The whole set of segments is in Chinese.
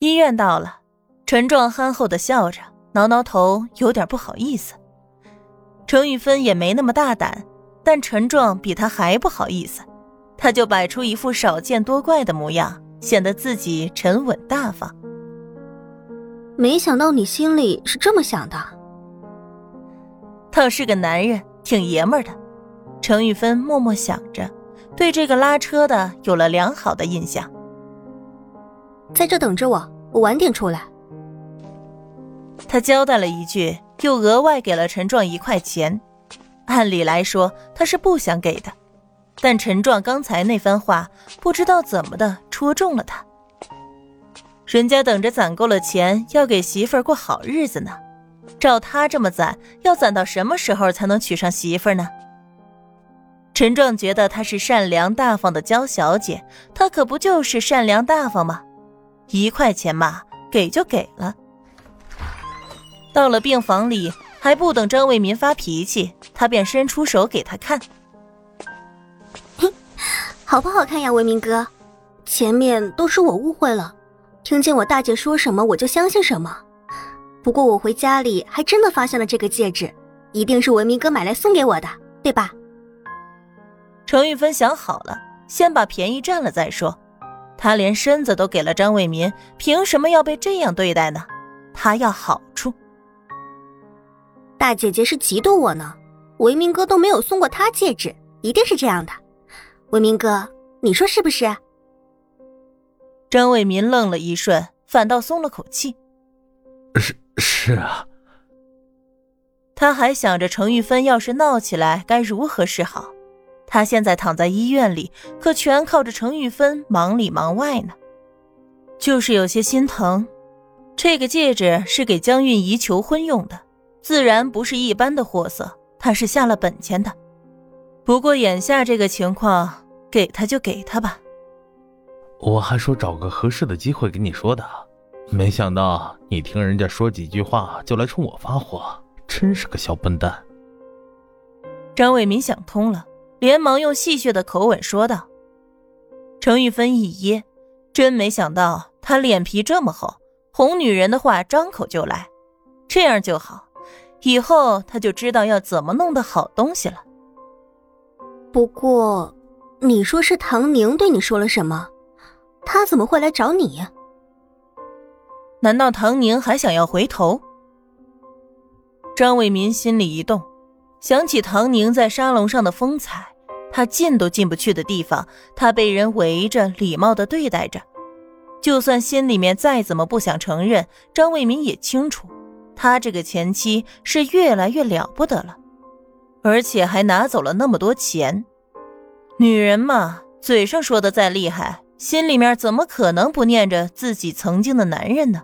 医院到了，陈壮憨厚的笑着，挠挠头，有点不好意思。程玉芬也没那么大胆，但陈壮比他还不好意思，他就摆出一副少见多怪的模样，显得自己沉稳大方。没想到你心里是这么想的。倒是个男人，挺爷们儿的。程玉芬默默想着，对这个拉车的有了良好的印象。在这等着我，我晚点出来。他交代了一句，又额外给了陈壮一块钱。按理来说，他是不想给的，但陈壮刚才那番话，不知道怎么的戳中了他。人家等着攒够了钱，要给媳妇儿过好日子呢。照他这么攒，要攒到什么时候才能娶上媳妇儿呢？陈壮觉得她是善良大方的娇小姐，她可不就是善良大方吗？一块钱嘛，给就给了。到了病房里，还不等张卫民发脾气，他便伸出手给他看。好不好看呀，卫民哥？前面都是我误会了，听见我大姐说什么我就相信什么。不过我回家里还真的发现了这个戒指，一定是文明哥买来送给我的，对吧？程玉芬想好了，先把便宜占了再说。他连身子都给了张卫民，凭什么要被这样对待呢？他要好处。大姐姐是嫉妒我呢。维明哥都没有送过她戒指，一定是这样的。维明哥，你说是不是？张卫民愣了一瞬，反倒松了口气。是是啊。他还想着程玉芬要是闹起来该如何是好。他现在躺在医院里，可全靠着程玉芬忙里忙外呢，就是有些心疼。这个戒指是给江韵仪求婚用的，自然不是一般的货色，他是下了本钱的。不过眼下这个情况，给他就给他吧。我还说找个合适的机会给你说的，没想到你听人家说几句话就来冲我发火，真是个小笨蛋。张伟民想通了。连忙用戏谑的口吻说道：“程玉芬一噎，真没想到他脸皮这么厚，哄女人的话张口就来，这样就好，以后他就知道要怎么弄的好东西了。不过，你说是唐宁对你说了什么？他怎么会来找你？难道唐宁还想要回头？”张伟民心里一动。想起唐宁在沙龙上的风采，他进都进不去的地方，他被人围着，礼貌的对待着。就算心里面再怎么不想承认，张卫民也清楚，他这个前妻是越来越了不得了，而且还拿走了那么多钱。女人嘛，嘴上说的再厉害，心里面怎么可能不念着自己曾经的男人呢？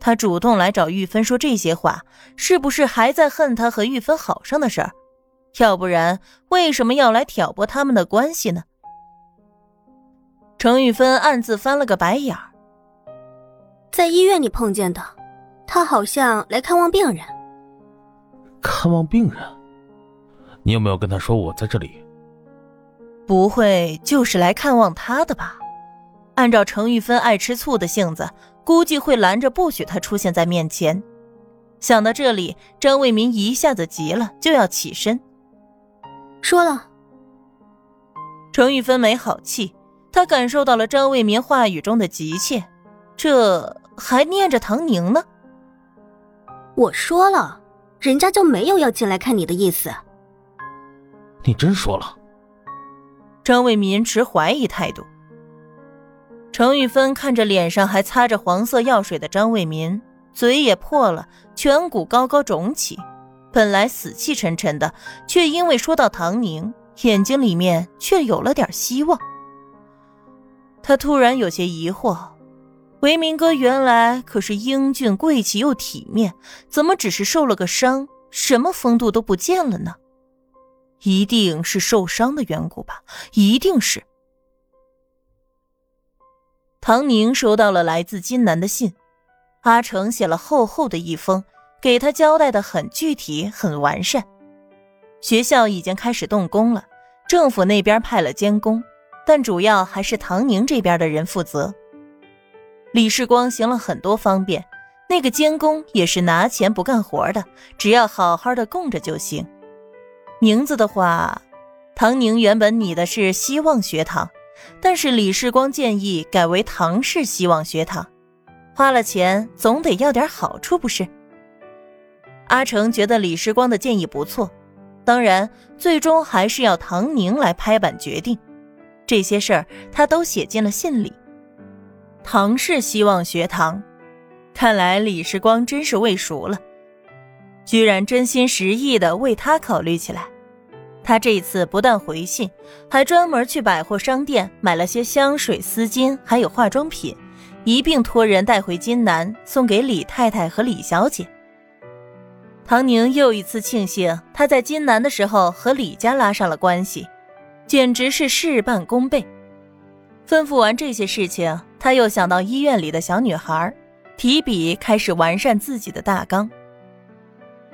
他主动来找玉芬说这些话，是不是还在恨他和玉芬好上的事儿？要不然为什么要来挑拨他们的关系呢？程玉芬暗自翻了个白眼儿。在医院里碰见的，他好像来看望病人。看望病人？你有没有跟他说我在这里？不会就是来看望他的吧？按照程玉芬爱吃醋的性子。估计会拦着不许他出现在面前。想到这里，张卫民一下子急了，就要起身。说了。程玉芬没好气，她感受到了张卫民话语中的急切，这还念着唐宁呢。我说了，人家就没有要进来看你的意思。你真说了？张卫民持怀疑态度。程玉芬看着脸上还擦着黄色药水的张卫民，嘴也破了，颧骨高高肿起，本来死气沉沉的，却因为说到唐宁，眼睛里面却有了点希望。他突然有些疑惑：维明哥原来可是英俊贵气又体面，怎么只是受了个伤，什么风度都不见了呢？一定是受伤的缘故吧？一定是。唐宁收到了来自金南的信，阿成写了厚厚的一封，给他交代的很具体、很完善。学校已经开始动工了，政府那边派了监工，但主要还是唐宁这边的人负责。李世光行了很多方便，那个监工也是拿钱不干活的，只要好好的供着就行。名字的话，唐宁原本拟的是希望学堂，但是李世光建议改为唐氏希望学堂。花了钱总得要点好处，不是？阿成觉得李世光的建议不错，当然最终还是要唐宁来拍板决定。这些事儿他都写进了信里。唐氏希望学堂，看来李世光真是喂熟了，居然真心实意的为他考虑起来。他这一次不但回信，还专门去百货商店买了些香水、丝巾，还有化妆品，一并托人带回金南，送给李太太和李小姐。唐宁又一次庆幸他在金南的时候和李家拉上了关系，简直是事半功倍。吩咐完这些事情，他又想到医院里的小女孩，提笔开始完善自己的大纲。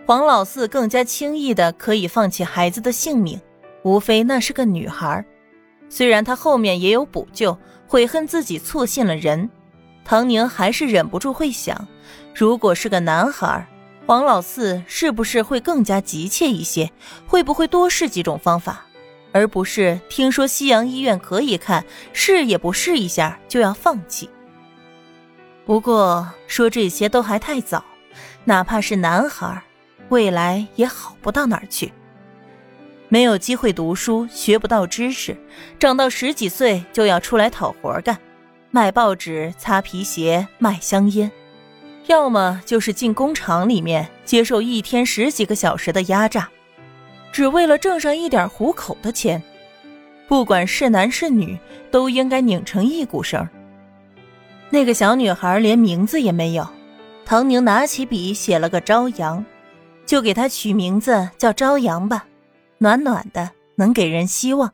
黄老四更加轻易的可以放弃孩子的性命，无非那是个女孩。虽然他后面也有补救，悔恨自己错信了人，唐宁还是忍不住会想，如果是个男孩。黄老四是不是会更加急切一些？会不会多试几种方法，而不是听说西洋医院可以看，试也不试一下就要放弃？不过说这些都还太早，哪怕是男孩，未来也好不到哪儿去。没有机会读书，学不到知识，长到十几岁就要出来讨活干，卖报纸、擦皮鞋、卖香烟。要么就是进工厂里面接受一天十几个小时的压榨，只为了挣上一点糊口的钱。不管是男是女，都应该拧成一股绳。那个小女孩连名字也没有，唐宁拿起笔写了个朝阳，就给它取名字叫朝阳吧，暖暖的，能给人希望。